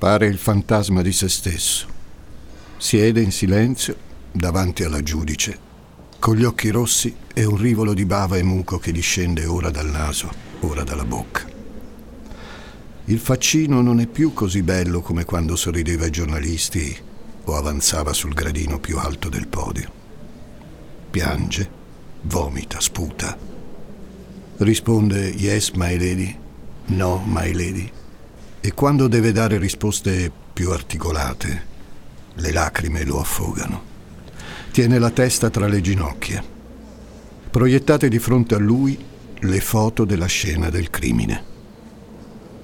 Pare il fantasma di se stesso. Siede in silenzio davanti alla giudice, con gli occhi rossi e un rivolo di bava e muco che gli scende ora dal naso, ora dalla bocca. Il faccino non è più così bello come quando sorrideva ai giornalisti o avanzava sul gradino più alto del podio. Piange, vomita, sputa. Risponde yes, my lady, no, my lady. E quando deve dare risposte più articolate, le lacrime lo affogano. Tiene la testa tra le ginocchia. Proiettate di fronte a lui le foto della scena del crimine.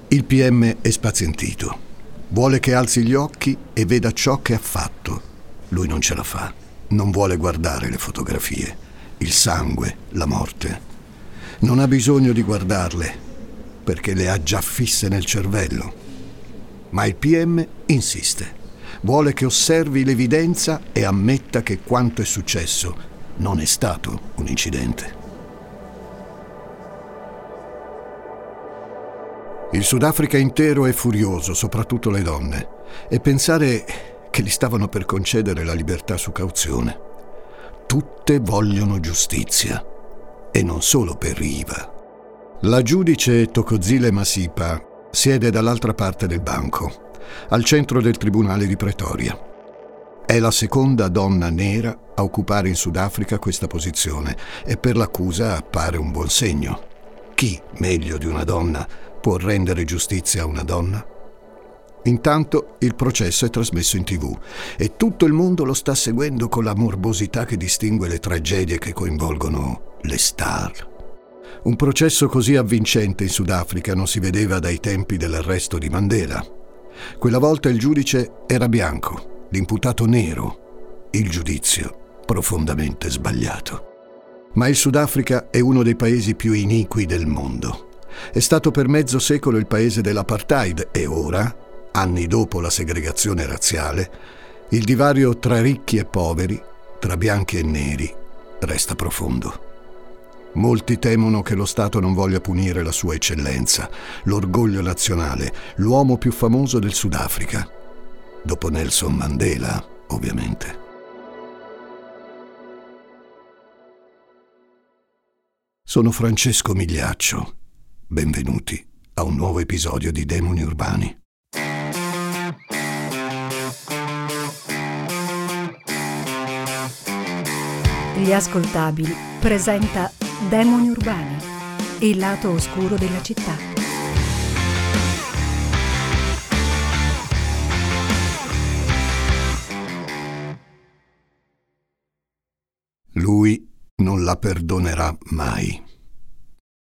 Il PM è spazientito. Vuole che alzi gli occhi e veda ciò che ha fatto. Lui non ce la fa. Non vuole guardare le fotografie, il sangue, la morte. Non ha bisogno di guardarle perché le ha già fisse nel cervello. Ma il PM insiste. Vuole che osservi l'evidenza e ammetta che quanto è successo non è stato un incidente. Il Sudafrica intero è furioso, soprattutto le donne, e pensare che gli stavano per concedere la libertà su cauzione. Tutte vogliono giustizia, e non solo per Riva. La giudice Tokozile Masipa siede dall'altra parte del banco, al centro del tribunale di Pretoria. È la seconda donna nera a occupare in Sudafrica questa posizione e per l'accusa appare un buon segno. Chi, meglio di una donna, può rendere giustizia a una donna? Intanto il processo è trasmesso in tv e tutto il mondo lo sta seguendo con la morbosità che distingue le tragedie che coinvolgono le star. Un processo così avvincente in Sudafrica non si vedeva dai tempi dell'arresto di Mandela. Quella volta il giudice era bianco, l'imputato nero, il giudizio profondamente sbagliato. Ma il Sudafrica è uno dei paesi più iniqui del mondo. È stato per mezzo secolo il paese dell'apartheid e ora, anni dopo la segregazione razziale, il divario tra ricchi e poveri, tra bianchi e neri, resta profondo. Molti temono che lo Stato non voglia punire la sua eccellenza, l'orgoglio nazionale, l'uomo più famoso del Sudafrica, dopo Nelson Mandela, ovviamente. Sono Francesco Migliaccio Benvenuti a un nuovo episodio di Demoni Urbani. Gli ascoltabili presenta Demoni Urbani, il lato oscuro della città. Lui non la perdonerà mai.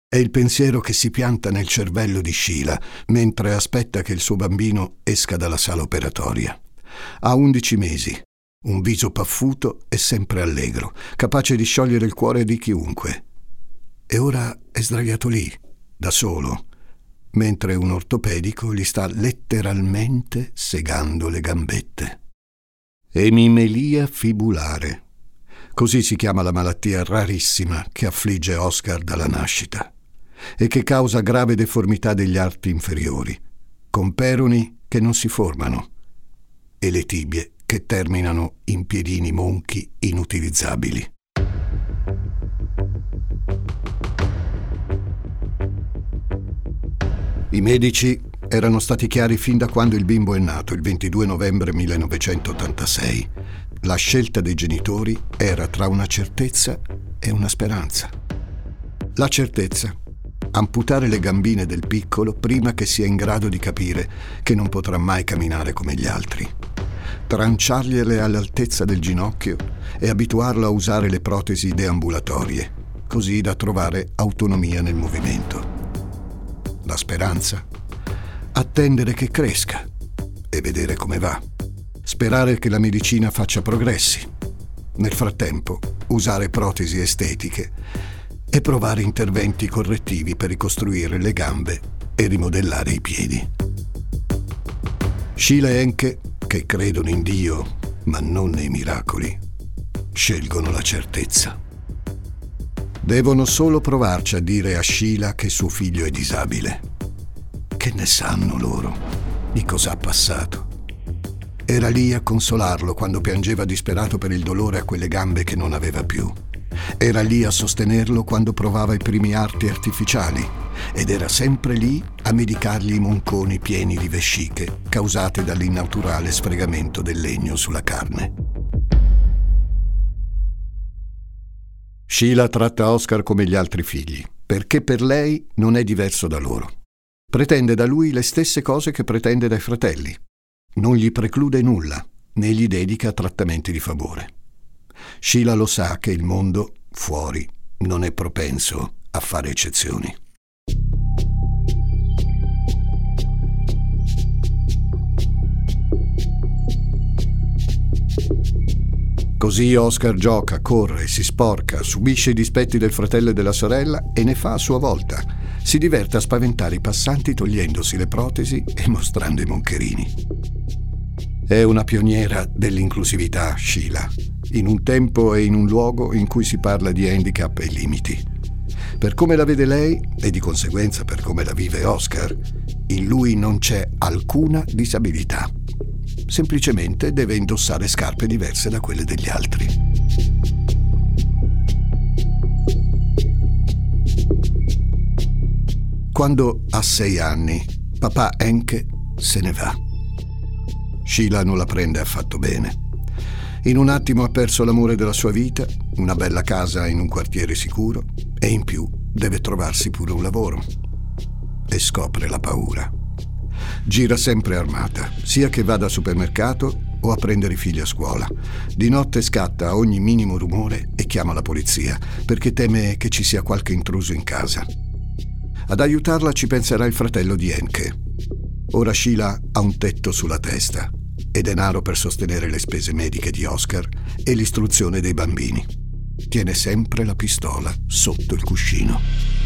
È il pensiero che si pianta nel cervello di Sheila mentre aspetta che il suo bambino esca dalla sala operatoria. Ha undici mesi, un viso paffuto e sempre allegro, capace di sciogliere il cuore di chiunque. E ora è sdraiato lì, da solo, mentre un ortopedico gli sta letteralmente segando le gambette. Emimelia fibulare. Così si chiama la malattia rarissima che affligge Oscar dalla nascita e che causa grave deformità degli arti inferiori, con peroni che non si formano e le tibie che terminano in piedini monchi inutilizzabili. I medici erano stati chiari fin da quando il bimbo è nato, il 22 novembre 1986. La scelta dei genitori era tra una certezza e una speranza. La certezza amputare le gambine del piccolo prima che sia in grado di capire che non potrà mai camminare come gli altri. Tranciargliele all'altezza del ginocchio e abituarlo a usare le protesi deambulatorie, così da trovare autonomia nel movimento. La speranza? Attendere che cresca e vedere come va. Sperare che la medicina faccia progressi. Nel frattempo, usare protesi estetiche e provare interventi correttivi per ricostruire le gambe e rimodellare i piedi. Sheila e Enke, che credono in Dio ma non nei miracoli, scelgono la certezza. Devono solo provarci a dire a Sheila che suo figlio è disabile. Che ne sanno loro? di cosa ha passato. Era lì a consolarlo quando piangeva disperato per il dolore a quelle gambe che non aveva più. Era lì a sostenerlo quando provava i primi arti artificiali ed era sempre lì a medicargli i monconi pieni di vesciche causate dall'innaturale sfregamento del legno sulla carne. Sheila tratta Oscar come gli altri figli, perché per lei non è diverso da loro. Pretende da lui le stesse cose che pretende dai fratelli. Non gli preclude nulla, né gli dedica trattamenti di favore. Sheila lo sa che il mondo, fuori, non è propenso a fare eccezioni. Così Oscar gioca, corre, si sporca, subisce i dispetti del fratello e della sorella e ne fa a sua volta. Si diverte a spaventare i passanti togliendosi le protesi e mostrando i moncherini. È una pioniera dell'inclusività, Sheila, in un tempo e in un luogo in cui si parla di handicap e limiti. Per come la vede lei, e di conseguenza per come la vive Oscar, in lui non c'è alcuna disabilità semplicemente deve indossare scarpe diverse da quelle degli altri. Quando ha sei anni, papà Enke se ne va. Sheila non la prende affatto bene. In un attimo ha perso l'amore della sua vita, una bella casa in un quartiere sicuro e in più deve trovarsi pure un lavoro. E scopre la paura. Gira sempre armata, sia che vada al supermercato o a prendere i figli a scuola. Di notte scatta a ogni minimo rumore e chiama la polizia, perché teme che ci sia qualche intruso in casa. Ad aiutarla ci penserà il fratello di Enke. Ora Sheila ha un tetto sulla testa e denaro per sostenere le spese mediche di Oscar e l'istruzione dei bambini. Tiene sempre la pistola sotto il cuscino.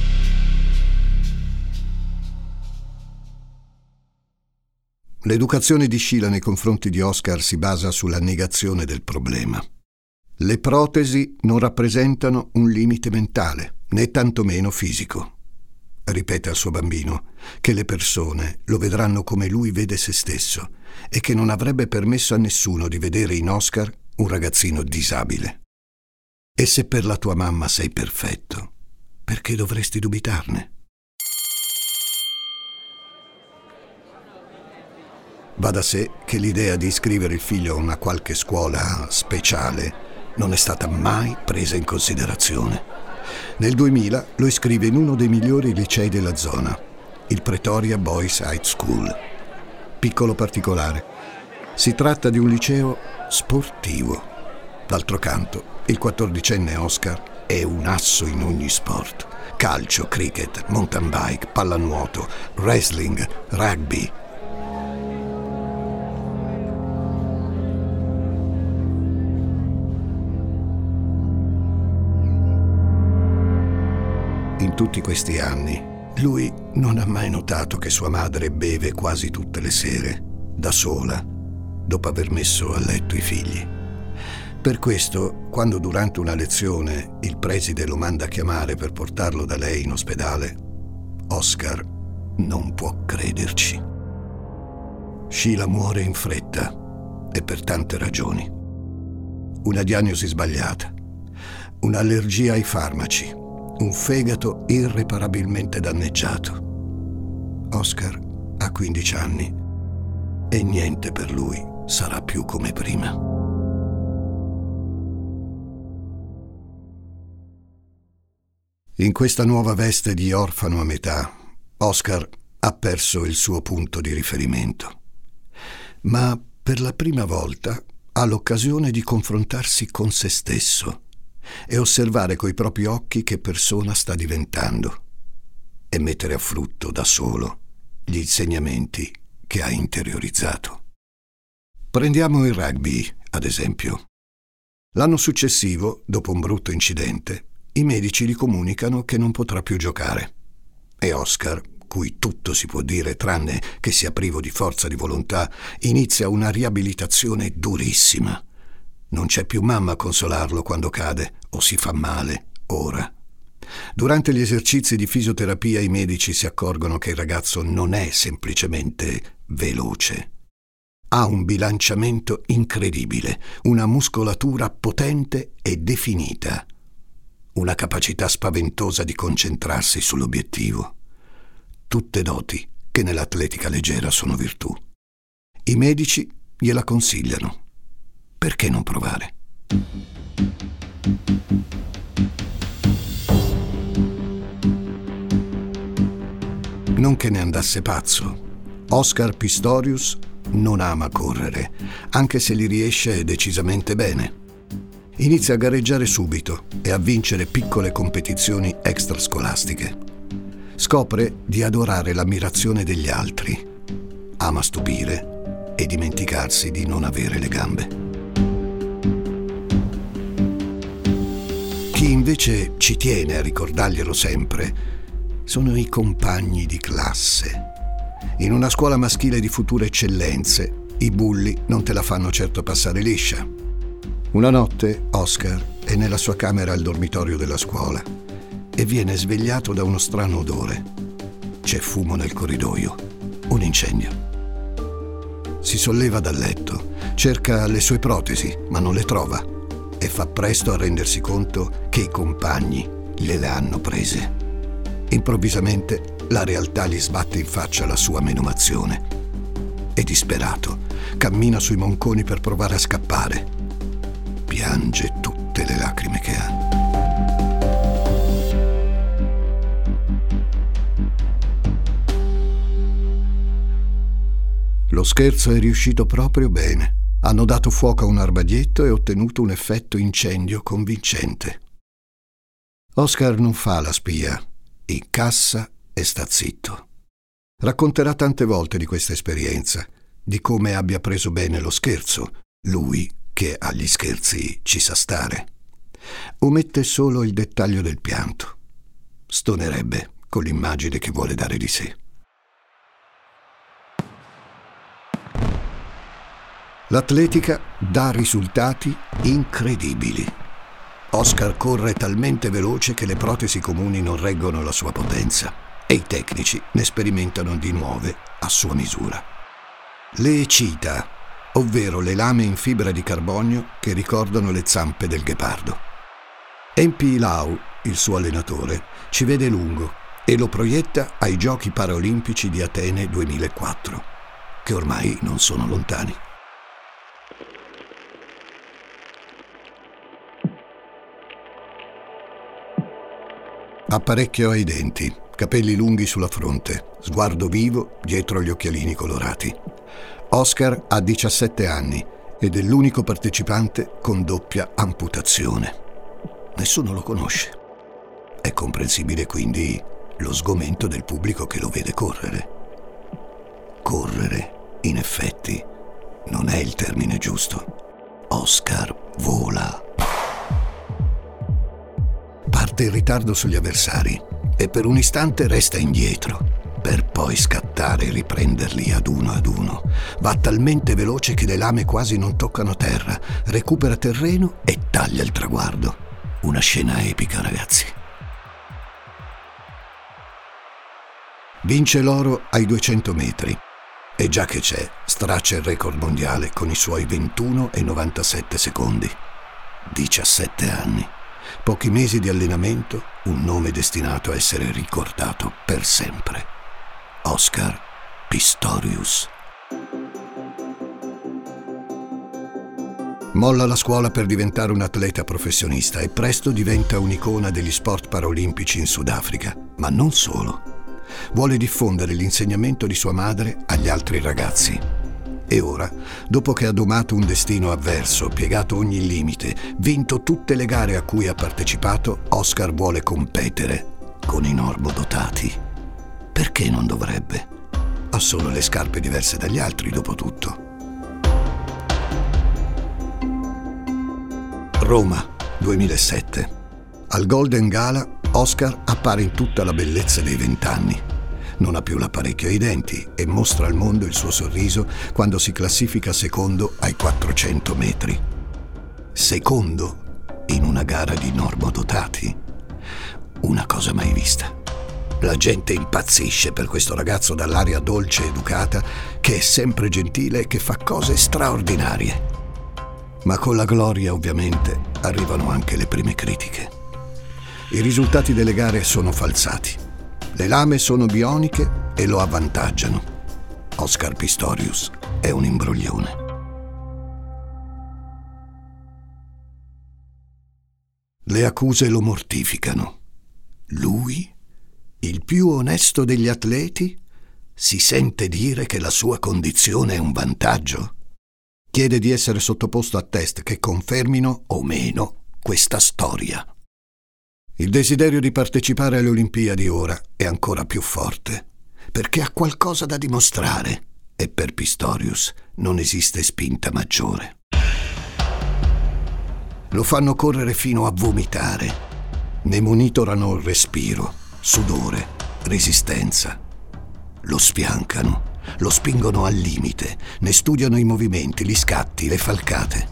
L'educazione di Sheila nei confronti di Oscar si basa sulla negazione del problema. Le protesi non rappresentano un limite mentale, né tantomeno fisico. Ripete al suo bambino che le persone lo vedranno come lui vede se stesso e che non avrebbe permesso a nessuno di vedere in Oscar un ragazzino disabile. E se per la tua mamma sei perfetto, perché dovresti dubitarne? Va da sé che l'idea di iscrivere il figlio a una qualche scuola speciale non è stata mai presa in considerazione. Nel 2000 lo iscrive in uno dei migliori licei della zona, il Pretoria Boys High School. Piccolo particolare. Si tratta di un liceo sportivo. D'altro canto, il quattordicenne Oscar è un asso in ogni sport. Calcio, cricket, mountain bike, pallanuoto, wrestling, rugby, tutti questi anni, lui non ha mai notato che sua madre beve quasi tutte le sere, da sola, dopo aver messo a letto i figli. Per questo, quando durante una lezione il preside lo manda a chiamare per portarlo da lei in ospedale, Oscar non può crederci. Sheila muore in fretta e per tante ragioni. Una diagnosi sbagliata, un'allergia ai farmaci, un fegato irreparabilmente danneggiato. Oscar ha 15 anni e niente per lui sarà più come prima. In questa nuova veste di orfano a metà, Oscar ha perso il suo punto di riferimento. Ma per la prima volta ha l'occasione di confrontarsi con se stesso e osservare coi propri occhi che persona sta diventando e mettere a frutto da solo gli insegnamenti che ha interiorizzato. Prendiamo il rugby, ad esempio. L'anno successivo, dopo un brutto incidente, i medici gli comunicano che non potrà più giocare. E Oscar, cui tutto si può dire tranne che sia privo di forza di volontà, inizia una riabilitazione durissima. Non c'è più mamma a consolarlo quando cade o si fa male, ora. Durante gli esercizi di fisioterapia i medici si accorgono che il ragazzo non è semplicemente veloce. Ha un bilanciamento incredibile, una muscolatura potente e definita, una capacità spaventosa di concentrarsi sull'obiettivo. Tutte doti che nell'atletica leggera sono virtù. I medici gliela consigliano. Perché non provare? Non che ne andasse pazzo. Oscar Pistorius non ama correre, anche se gli riesce decisamente bene. Inizia a gareggiare subito e a vincere piccole competizioni extrascolastiche. Scopre di adorare l'ammirazione degli altri. Ama stupire e dimenticarsi di non avere le gambe. Invece ci tiene a ricordarglielo sempre sono i compagni di classe. In una scuola maschile di future eccellenze, i bulli non te la fanno certo passare liscia. Una notte Oscar è nella sua camera al dormitorio della scuola e viene svegliato da uno strano odore. C'è fumo nel corridoio, un incendio. Si solleva dal letto, cerca le sue protesi, ma non le trova e fa presto a rendersi conto che i compagni gliele hanno prese. Improvvisamente la realtà gli sbatte in faccia la sua menomazione. È disperato, cammina sui monconi per provare a scappare. Piange tutte le lacrime che ha. Lo scherzo è riuscito proprio bene. Hanno dato fuoco a un armadietto e ottenuto un effetto incendio convincente. Oscar non fa la spia, incassa e sta zitto. Racconterà tante volte di questa esperienza, di come abbia preso bene lo scherzo, lui che agli scherzi ci sa stare. Omette solo il dettaglio del pianto. Stonerebbe con l'immagine che vuole dare di sé. L'atletica dà risultati incredibili. Oscar corre talmente veloce che le protesi comuni non reggono la sua potenza e i tecnici ne sperimentano di nuove a sua misura. Le cita, ovvero le lame in fibra di carbonio che ricordano le zampe del ghepardo. Empi Lau, il suo allenatore, ci vede lungo e lo proietta ai Giochi Paralimpici di Atene 2004, che ormai non sono lontani. Apparecchio ai denti, capelli lunghi sulla fronte, sguardo vivo dietro gli occhialini colorati. Oscar ha 17 anni ed è l'unico partecipante con doppia amputazione. Nessuno lo conosce. È comprensibile quindi lo sgomento del pubblico che lo vede correre. Correre, in effetti, non è il termine giusto. Oscar vola parte in ritardo sugli avversari e per un istante resta indietro, per poi scattare e riprenderli ad uno ad uno. Va talmente veloce che le lame quasi non toccano terra, recupera terreno e taglia il traguardo. Una scena epica, ragazzi. Vince l'oro ai 200 metri e già che c'è, straccia il record mondiale con i suoi 21 e 97 secondi. 17 anni. Pochi mesi di allenamento, un nome destinato a essere ricordato per sempre. Oscar Pistorius. Molla la scuola per diventare un atleta professionista e presto diventa un'icona degli sport paralimpici in Sudafrica, ma non solo. Vuole diffondere l'insegnamento di sua madre agli altri ragazzi. E ora, dopo che ha domato un destino avverso, piegato ogni limite, vinto tutte le gare a cui ha partecipato, Oscar vuole competere con i normodotati. Perché non dovrebbe? Ha solo le scarpe diverse dagli altri, dopo tutto. Roma, 2007. Al Golden Gala, Oscar appare in tutta la bellezza dei vent'anni non ha più l'apparecchio ai denti e mostra al mondo il suo sorriso quando si classifica secondo ai 400 metri. Secondo in una gara di normodotati. Una cosa mai vista. La gente impazzisce per questo ragazzo dall'aria dolce e educata, che è sempre gentile e che fa cose straordinarie. Ma con la gloria, ovviamente, arrivano anche le prime critiche. I risultati delle gare sono falsati. Le lame sono bioniche e lo avvantaggiano. Oscar Pistorius è un imbroglione. Le accuse lo mortificano. Lui, il più onesto degli atleti, si sente dire che la sua condizione è un vantaggio. Chiede di essere sottoposto a test che confermino o meno questa storia. Il desiderio di partecipare alle Olimpiadi ora è ancora più forte, perché ha qualcosa da dimostrare e per Pistorius non esiste spinta maggiore. Lo fanno correre fino a vomitare. Ne monitorano il respiro, sudore, resistenza. Lo spiancano, lo spingono al limite, ne studiano i movimenti, gli scatti, le falcate.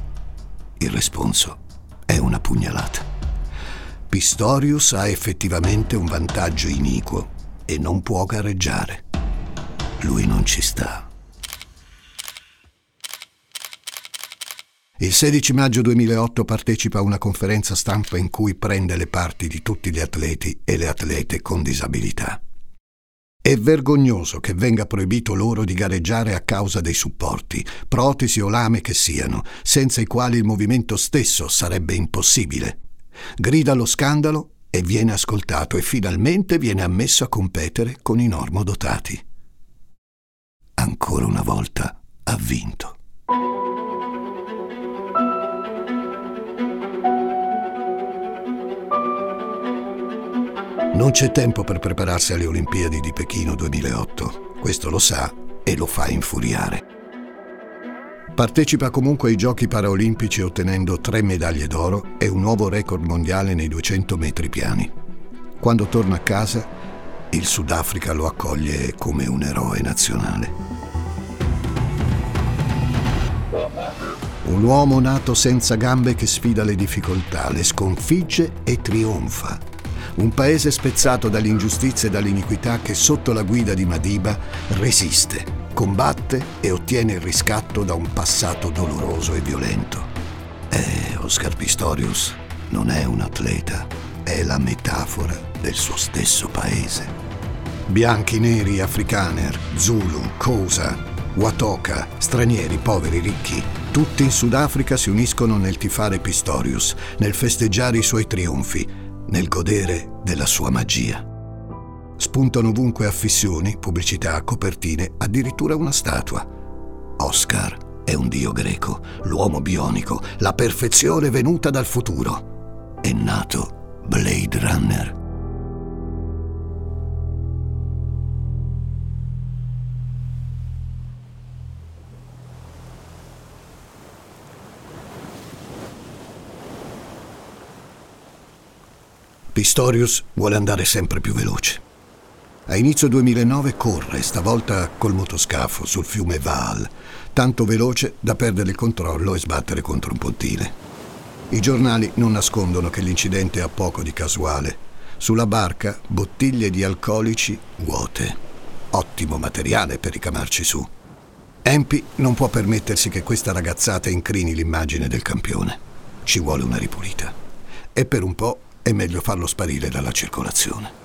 Il responso è una pugnalata. Pistorius ha effettivamente un vantaggio iniquo e non può gareggiare. Lui non ci sta. Il 16 maggio 2008 partecipa a una conferenza stampa in cui prende le parti di tutti gli atleti e le atlete con disabilità. È vergognoso che venga proibito loro di gareggiare a causa dei supporti, protesi o lame che siano, senza i quali il movimento stesso sarebbe impossibile. Grida lo scandalo e viene ascoltato e finalmente viene ammesso a competere con i normodotati. Ancora una volta ha vinto. Non c'è tempo per prepararsi alle Olimpiadi di Pechino 2008. Questo lo sa e lo fa infuriare. Partecipa comunque ai Giochi paraolimpici ottenendo tre medaglie d'oro e un nuovo record mondiale nei 200 metri piani. Quando torna a casa, il Sudafrica lo accoglie come un eroe nazionale. Un uomo nato senza gambe che sfida le difficoltà, le sconfigge e trionfa un paese spezzato dall'ingiustizia e dall'iniquità che sotto la guida di Madiba resiste, combatte e ottiene il riscatto da un passato doloroso e violento. Eh, Oscar Pistorius non è un atleta, è la metafora del suo stesso paese. Bianchi, neri, afrikaner, Zulu, Kosa, Watoka, stranieri, poveri, ricchi, tutti in Sudafrica si uniscono nel tifare Pistorius, nel festeggiare i suoi trionfi, nel godere della sua magia. Spuntano ovunque affissioni, pubblicità, copertine, addirittura una statua. Oscar è un dio greco, l'uomo bionico, la perfezione venuta dal futuro. È nato Blade Runner. Pistorius vuole andare sempre più veloce. A inizio 2009 corre, stavolta col motoscafo, sul fiume Vaal, tanto veloce da perdere il controllo e sbattere contro un pontile. I giornali non nascondono che l'incidente ha poco di casuale. Sulla barca bottiglie di alcolici vuote. Ottimo materiale per ricamarci su. Empi non può permettersi che questa ragazzata incrini l'immagine del campione. Ci vuole una ripulita. E per un po' è meglio farlo sparire dalla circolazione.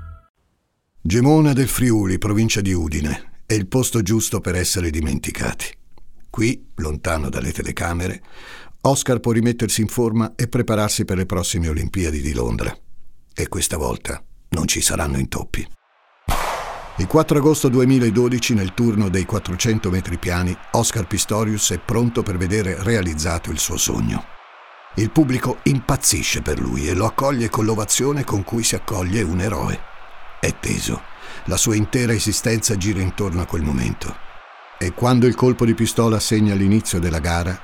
Gemona del Friuli, provincia di Udine, è il posto giusto per essere dimenticati. Qui, lontano dalle telecamere, Oscar può rimettersi in forma e prepararsi per le prossime Olimpiadi di Londra. E questa volta non ci saranno intoppi. Il 4 agosto 2012, nel turno dei 400 metri piani, Oscar Pistorius è pronto per vedere realizzato il suo sogno. Il pubblico impazzisce per lui e lo accoglie con l'ovazione con cui si accoglie un eroe. È teso. La sua intera esistenza gira intorno a quel momento. E quando il colpo di pistola segna l'inizio della gara,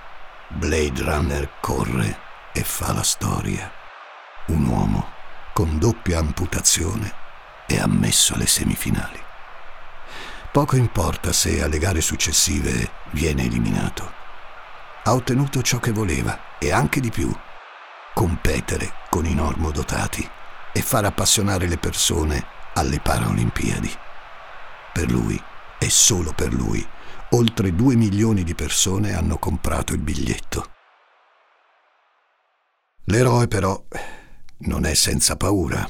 Blade Runner corre e fa la storia. Un uomo con doppia amputazione è ammesso alle semifinali. Poco importa se alle gare successive viene eliminato ha ottenuto ciò che voleva e anche di più. Competere con i normodotati e far appassionare le persone alle Paralimpiadi. Per lui, e solo per lui, oltre due milioni di persone hanno comprato il biglietto. L'eroe però non è senza paura.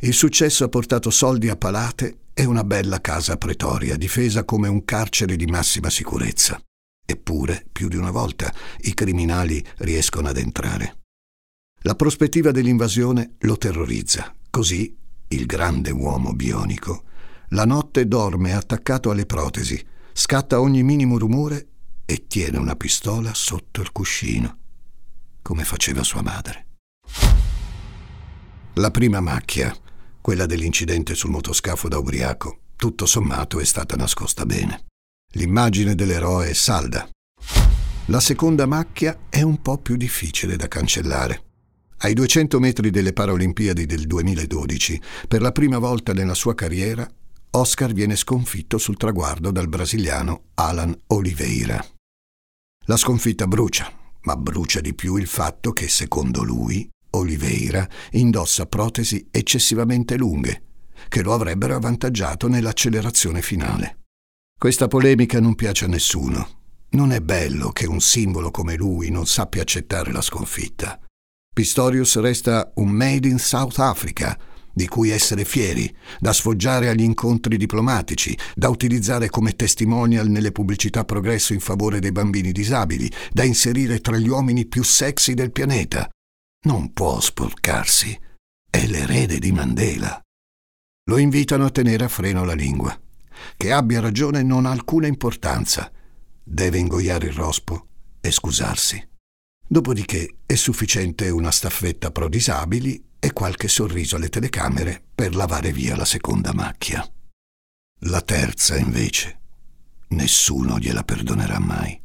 Il successo ha portato soldi a palate e una bella casa pretoria, difesa come un carcere di massima sicurezza. Eppure, più di una volta, i criminali riescono ad entrare. La prospettiva dell'invasione lo terrorizza. Così, il grande uomo bionico, la notte dorme attaccato alle protesi, scatta ogni minimo rumore e tiene una pistola sotto il cuscino, come faceva sua madre. La prima macchia, quella dell'incidente sul motoscafo da ubriaco, tutto sommato è stata nascosta bene. L'immagine dell'eroe è salda. La seconda macchia è un po' più difficile da cancellare. Ai 200 metri delle Paralimpiadi del 2012, per la prima volta nella sua carriera, Oscar viene sconfitto sul traguardo dal brasiliano Alan Oliveira. La sconfitta brucia, ma brucia di più il fatto che, secondo lui, Oliveira indossa protesi eccessivamente lunghe, che lo avrebbero avvantaggiato nell'accelerazione finale. Questa polemica non piace a nessuno. Non è bello che un simbolo come lui non sappia accettare la sconfitta. Pistorius resta un made in South Africa, di cui essere fieri, da sfoggiare agli incontri diplomatici, da utilizzare come testimonial nelle pubblicità progresso in favore dei bambini disabili, da inserire tra gli uomini più sexy del pianeta. Non può sporcarsi. È l'erede di Mandela. Lo invitano a tenere a freno la lingua. Che abbia ragione non ha alcuna importanza. Deve ingoiare il rospo e scusarsi. Dopodiché è sufficiente una staffetta pro disabili e qualche sorriso alle telecamere per lavare via la seconda macchia. La terza, invece, nessuno gliela perdonerà mai.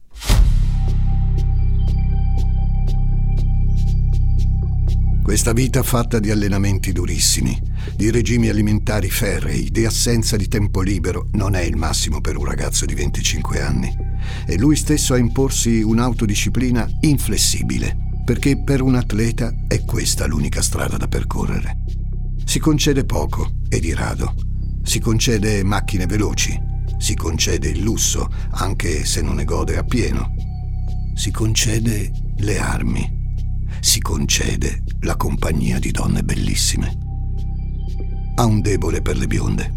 Questa vita fatta di allenamenti durissimi, di regimi alimentari ferrei, di assenza di tempo libero non è il massimo per un ragazzo di 25 anni. E lui stesso a imporsi un'autodisciplina inflessibile, perché per un atleta è questa l'unica strada da percorrere. Si concede poco e di rado. Si concede macchine veloci, si concede il lusso, anche se non ne gode appieno. Si concede le armi si concede la compagnia di donne bellissime. Ha un debole per le bionde.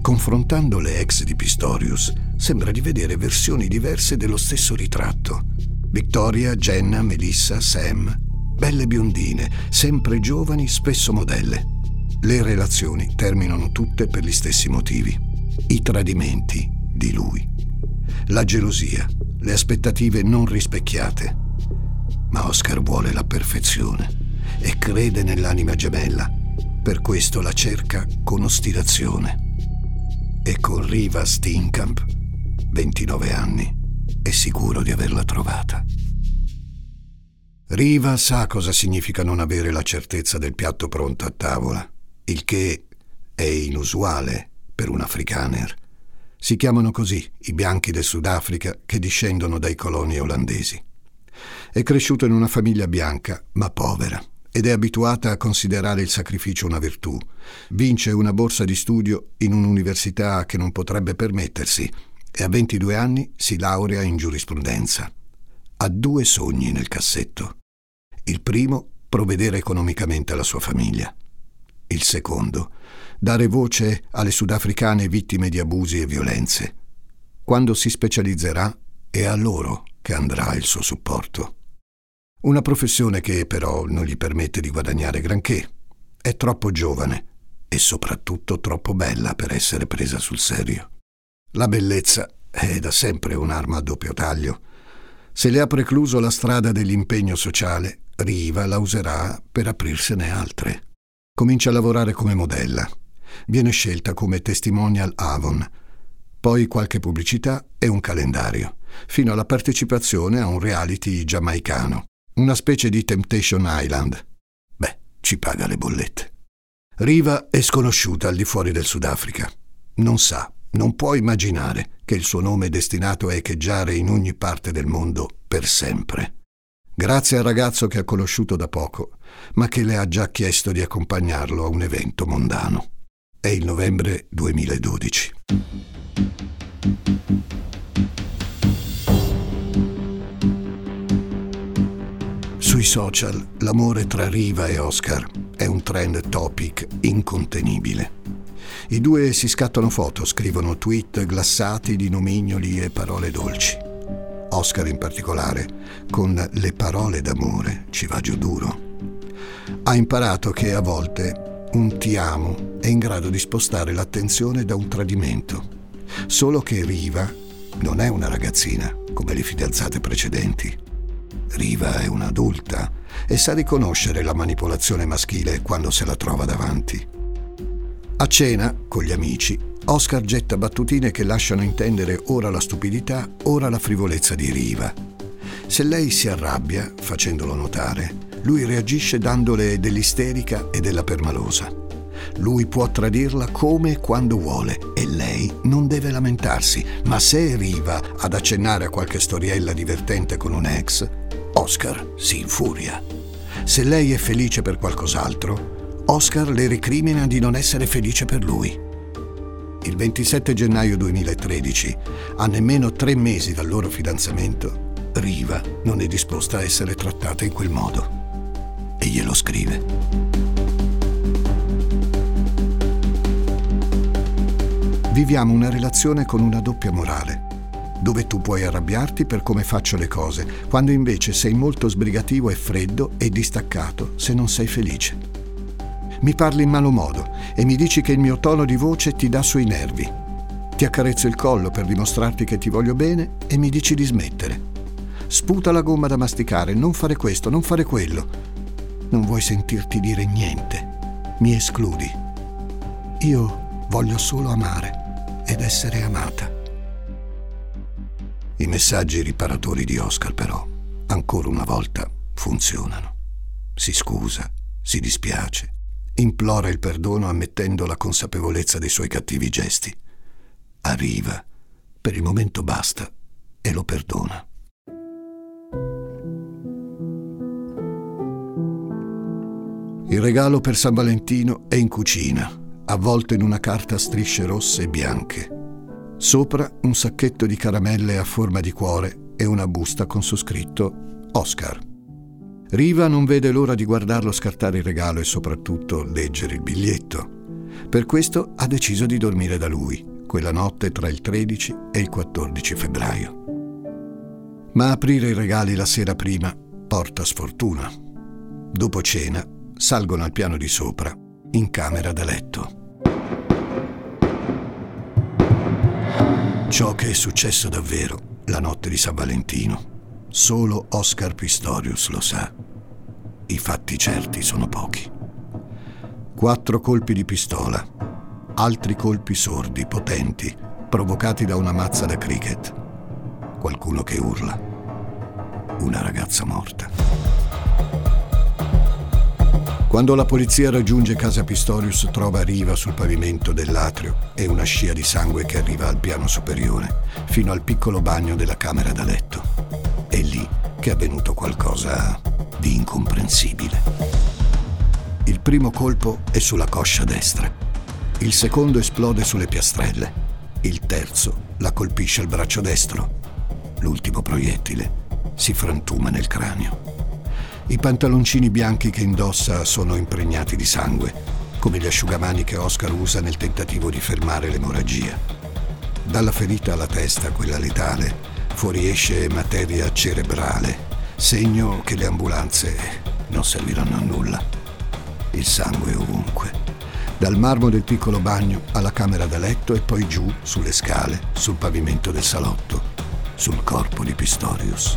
Confrontando le ex di Pistorius, sembra di vedere versioni diverse dello stesso ritratto. Victoria, Jenna, Melissa, Sam, belle biondine, sempre giovani, spesso modelle. Le relazioni terminano tutte per gli stessi motivi. I tradimenti di lui. La gelosia, le aspettative non rispecchiate, ma Oscar vuole la perfezione e crede nell'anima gemella. Per questo la cerca con ostinazione. E con Riva Steenkamp, 29 anni, è sicuro di averla trovata. Riva sa cosa significa non avere la certezza del piatto pronto a tavola, il che è inusuale per un afrikaner. Si chiamano così i bianchi del Sudafrica che discendono dai coloni olandesi. È cresciuta in una famiglia bianca, ma povera, ed è abituata a considerare il sacrificio una virtù. Vince una borsa di studio in un'università che non potrebbe permettersi e a 22 anni si laurea in giurisprudenza. Ha due sogni nel cassetto. Il primo, provvedere economicamente alla sua famiglia. Il secondo, dare voce alle sudafricane vittime di abusi e violenze. Quando si specializzerà, è a loro che andrà il suo supporto. Una professione che però non gli permette di guadagnare granché. È troppo giovane e soprattutto troppo bella per essere presa sul serio. La bellezza è da sempre un'arma a doppio taglio. Se le ha precluso la strada dell'impegno sociale, Riva la userà per aprirsene altre. Comincia a lavorare come modella. Viene scelta come testimonial Avon, poi qualche pubblicità e un calendario, fino alla partecipazione a un reality giamaicano, una specie di Temptation Island. Beh, ci paga le bollette. Riva è sconosciuta al di fuori del Sudafrica. Non sa, non può immaginare che il suo nome è destinato a echeggiare in ogni parte del mondo per sempre. Grazie al ragazzo che ha conosciuto da poco, ma che le ha già chiesto di accompagnarlo a un evento mondano. È il novembre 2012. Sui social l'amore tra Riva e Oscar è un trend topic incontenibile. I due si scattano foto, scrivono tweet glassati di nomignoli e parole dolci. Oscar in particolare, con le parole d'amore, ci va giù duro. Ha imparato che a volte un ti amo è in grado di spostare l'attenzione da un tradimento. Solo che Riva non è una ragazzina come le fidanzate precedenti. Riva è un'adulta e sa riconoscere la manipolazione maschile quando se la trova davanti. A cena, con gli amici, Oscar getta battutine che lasciano intendere ora la stupidità, ora la frivolezza di Riva. Se lei si arrabbia, facendolo notare, lui reagisce dandole dell'isterica e della permalosa. Lui può tradirla come e quando vuole e lei non deve lamentarsi, ma se arriva ad accennare a qualche storiella divertente con un ex, Oscar si infuria. Se lei è felice per qualcos'altro, Oscar le recrimina di non essere felice per lui. Il 27 gennaio 2013, a nemmeno tre mesi dal loro fidanzamento, Riva non è disposta a essere trattata in quel modo. E glielo scrive. Viviamo una relazione con una doppia morale dove tu puoi arrabbiarti per come faccio le cose, quando invece sei molto sbrigativo e freddo e distaccato se non sei felice. Mi parli in malo modo e mi dici che il mio tono di voce ti dà sui nervi. Ti accarezzo il collo per dimostrarti che ti voglio bene e mi dici di smettere. Sputa la gomma da masticare, non fare questo, non fare quello. Non vuoi sentirti dire niente. Mi escludi. Io voglio solo amare ed essere amata. I messaggi riparatori di Oscar però, ancora una volta, funzionano. Si scusa, si dispiace, implora il perdono ammettendo la consapevolezza dei suoi cattivi gesti. Arriva, per il momento basta, e lo perdona. Il regalo per San Valentino è in cucina, avvolto in una carta a strisce rosse e bianche. Sopra un sacchetto di caramelle a forma di cuore e una busta con su scritto Oscar. Riva non vede l'ora di guardarlo scartare il regalo e soprattutto leggere il biglietto. Per questo ha deciso di dormire da lui, quella notte tra il 13 e il 14 febbraio. Ma aprire i regali la sera prima porta sfortuna. Dopo cena salgono al piano di sopra, in camera da letto. Ciò che è successo davvero la notte di San Valentino, solo Oscar Pistorius lo sa. I fatti certi sono pochi. Quattro colpi di pistola, altri colpi sordi, potenti, provocati da una mazza da cricket. Qualcuno che urla. Una ragazza morta. Quando la polizia raggiunge casa Pistorius trova riva sul pavimento dell'atrio e una scia di sangue che arriva al piano superiore, fino al piccolo bagno della camera da letto. È lì che è avvenuto qualcosa di incomprensibile. Il primo colpo è sulla coscia destra, il secondo esplode sulle piastrelle, il terzo la colpisce al braccio destro, l'ultimo proiettile si frantuma nel cranio. I pantaloncini bianchi che indossa sono impregnati di sangue, come gli asciugamani che Oscar usa nel tentativo di fermare l'emorragia. Dalla ferita alla testa, quella letale, fuoriesce materia cerebrale, segno che le ambulanze non serviranno a nulla. Il sangue ovunque. Dal marmo del piccolo bagno alla camera da letto e poi giù sulle scale, sul pavimento del salotto, sul corpo di Pistorius.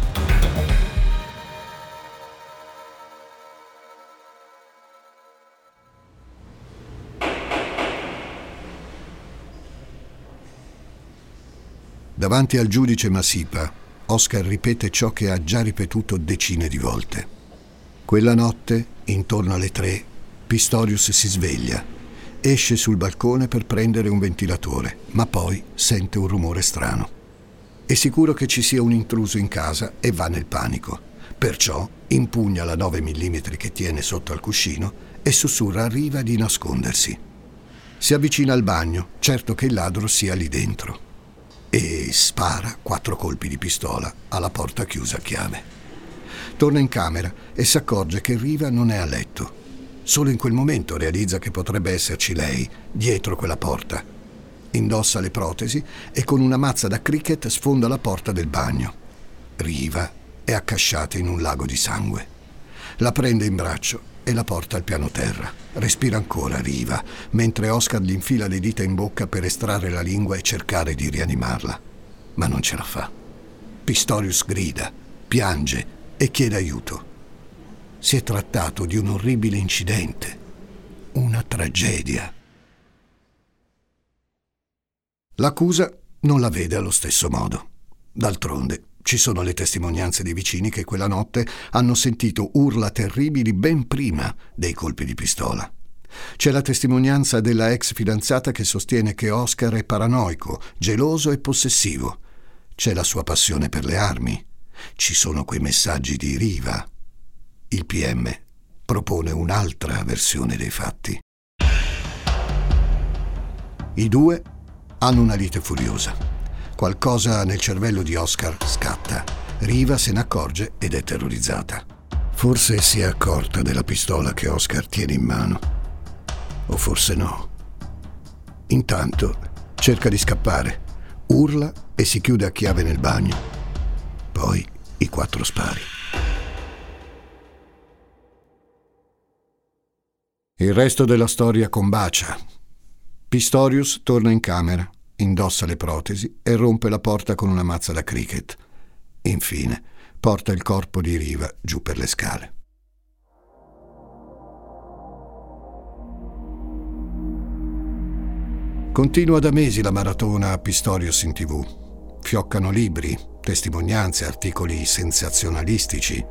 Davanti al giudice Masipa, Oscar ripete ciò che ha già ripetuto decine di volte. Quella notte, intorno alle tre, Pistorius si sveglia, esce sul balcone per prendere un ventilatore, ma poi sente un rumore strano. È sicuro che ci sia un intruso in casa e va nel panico. Perciò impugna la 9 mm che tiene sotto al cuscino e sussurra a Riva di nascondersi. Si avvicina al bagno, certo che il ladro sia lì dentro e spara quattro colpi di pistola alla porta chiusa a chiave. Torna in camera e si accorge che Riva non è a letto. Solo in quel momento realizza che potrebbe esserci lei dietro quella porta. Indossa le protesi e con una mazza da cricket sfonda la porta del bagno. Riva è accasciata in un lago di sangue. La prende in braccio e la porta al piano terra. Respira ancora Riva, mentre Oscar gli infila le dita in bocca per estrarre la lingua e cercare di rianimarla. Ma non ce la fa. Pistorius grida, piange e chiede aiuto. Si è trattato di un orribile incidente, una tragedia. L'accusa non la vede allo stesso modo. D'altronde, ci sono le testimonianze dei vicini che quella notte hanno sentito urla terribili ben prima dei colpi di pistola. C'è la testimonianza della ex fidanzata che sostiene che Oscar è paranoico, geloso e possessivo. C'è la sua passione per le armi. Ci sono quei messaggi di Riva. Il PM propone un'altra versione dei fatti. I due hanno una lite furiosa. Qualcosa nel cervello di Oscar scatta. Riva se ne accorge ed è terrorizzata. Forse si è accorta della pistola che Oscar tiene in mano. O forse no. Intanto cerca di scappare, urla e si chiude a chiave nel bagno. Poi i quattro spari. Il resto della storia combacia. Pistorius torna in camera indossa le protesi e rompe la porta con una mazza da cricket. Infine, porta il corpo di Riva giù per le scale. Continua da mesi la maratona a Pistorius in tv. Fioccano libri, testimonianze, articoli sensazionalistici.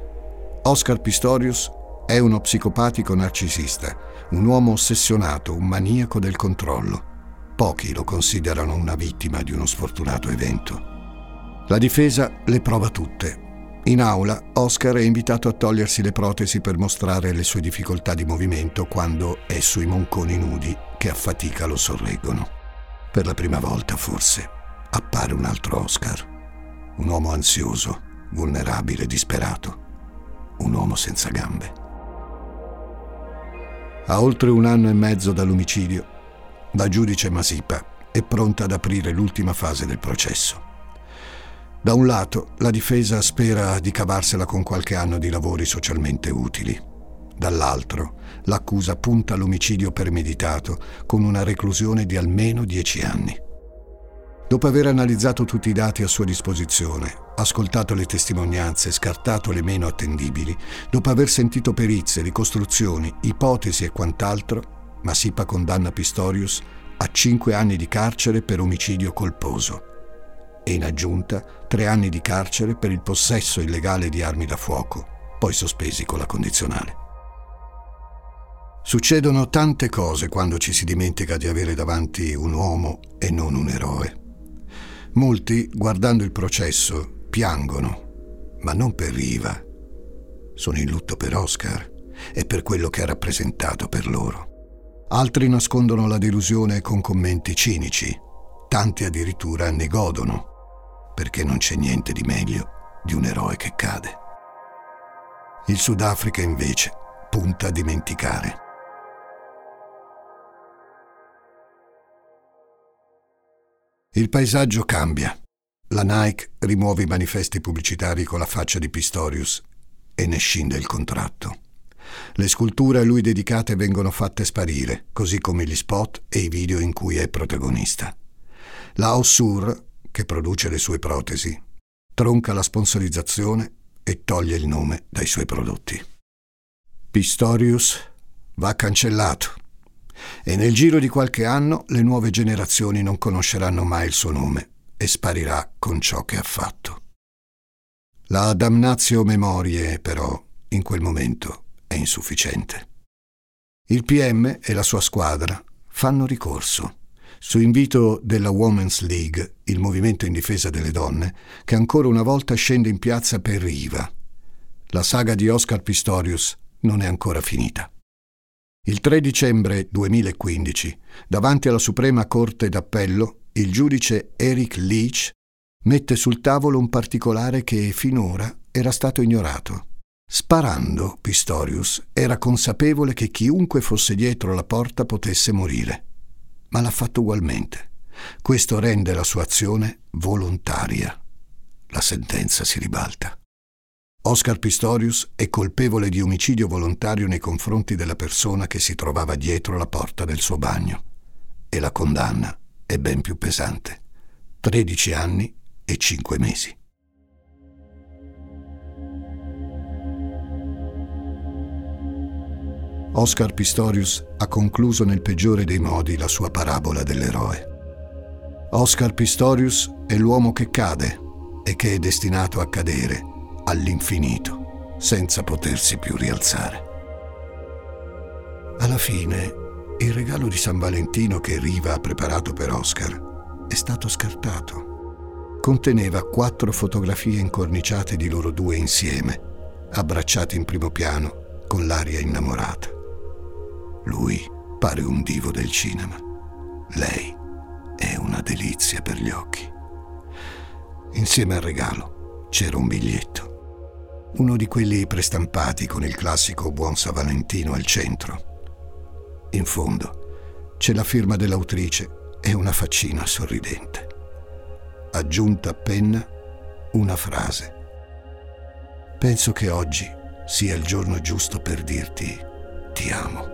Oscar Pistorius è uno psicopatico narcisista, un uomo ossessionato, un maniaco del controllo. Pochi lo considerano una vittima di uno sfortunato evento. La difesa le prova tutte. In aula, Oscar è invitato a togliersi le protesi per mostrare le sue difficoltà di movimento quando è sui monconi nudi che a fatica lo sorreggono. Per la prima volta, forse, appare un altro Oscar. Un uomo ansioso, vulnerabile, disperato. Un uomo senza gambe. A oltre un anno e mezzo dall'omicidio, da giudice Masipa è pronta ad aprire l'ultima fase del processo. Da un lato, la difesa spera di cavarsela con qualche anno di lavori socialmente utili. Dall'altro, l'accusa punta all'omicidio premeditato con una reclusione di almeno dieci anni. Dopo aver analizzato tutti i dati a sua disposizione, ascoltato le testimonianze, scartato le meno attendibili, dopo aver sentito perizie, ricostruzioni, ipotesi e quant'altro, Masipa condanna Pistorius a cinque anni di carcere per omicidio colposo e in aggiunta tre anni di carcere per il possesso illegale di armi da fuoco, poi sospesi con la condizionale. Succedono tante cose quando ci si dimentica di avere davanti un uomo e non un eroe. Molti, guardando il processo, piangono, ma non per Riva. Sono in lutto per Oscar e per quello che ha rappresentato per loro. Altri nascondono la delusione con commenti cinici, tanti addirittura ne godono, perché non c'è niente di meglio di un eroe che cade. Il Sudafrica invece punta a dimenticare. Il paesaggio cambia. La Nike rimuove i manifesti pubblicitari con la faccia di Pistorius e ne scinde il contratto. Le sculture a lui dedicate vengono fatte sparire, così come gli spot e i video in cui è protagonista. La Ossur, che produce le sue protesi, tronca la sponsorizzazione e toglie il nome dai suoi prodotti. Pistorius va cancellato e nel giro di qualche anno le nuove generazioni non conosceranno mai il suo nome e sparirà con ciò che ha fatto. La damnatio memorie, però, in quel momento è insufficiente. Il PM e la sua squadra fanno ricorso. Su invito della Women's League, il movimento in difesa delle donne, che ancora una volta scende in piazza per Riva. La saga di Oscar Pistorius non è ancora finita. Il 3 dicembre 2015, davanti alla Suprema Corte d'Appello, il giudice Eric Leach mette sul tavolo un particolare che finora era stato ignorato. Sparando, Pistorius era consapevole che chiunque fosse dietro la porta potesse morire, ma l'ha fatto ugualmente. Questo rende la sua azione volontaria. La sentenza si ribalta. Oscar Pistorius è colpevole di omicidio volontario nei confronti della persona che si trovava dietro la porta del suo bagno. E la condanna è ben più pesante. 13 anni e 5 mesi. Oscar Pistorius ha concluso nel peggiore dei modi la sua parabola dell'eroe. Oscar Pistorius è l'uomo che cade e che è destinato a cadere all'infinito senza potersi più rialzare. Alla fine, il regalo di San Valentino che Riva ha preparato per Oscar è stato scartato. Conteneva quattro fotografie incorniciate di loro due insieme, abbracciati in primo piano con l'aria innamorata. Lui pare un divo del cinema. Lei è una delizia per gli occhi. Insieme al regalo c'era un biglietto. Uno di quelli prestampati con il classico Buon San Valentino al centro. In fondo c'è la firma dell'autrice e una faccina sorridente. Aggiunta a penna una frase. Penso che oggi sia il giorno giusto per dirti ti amo.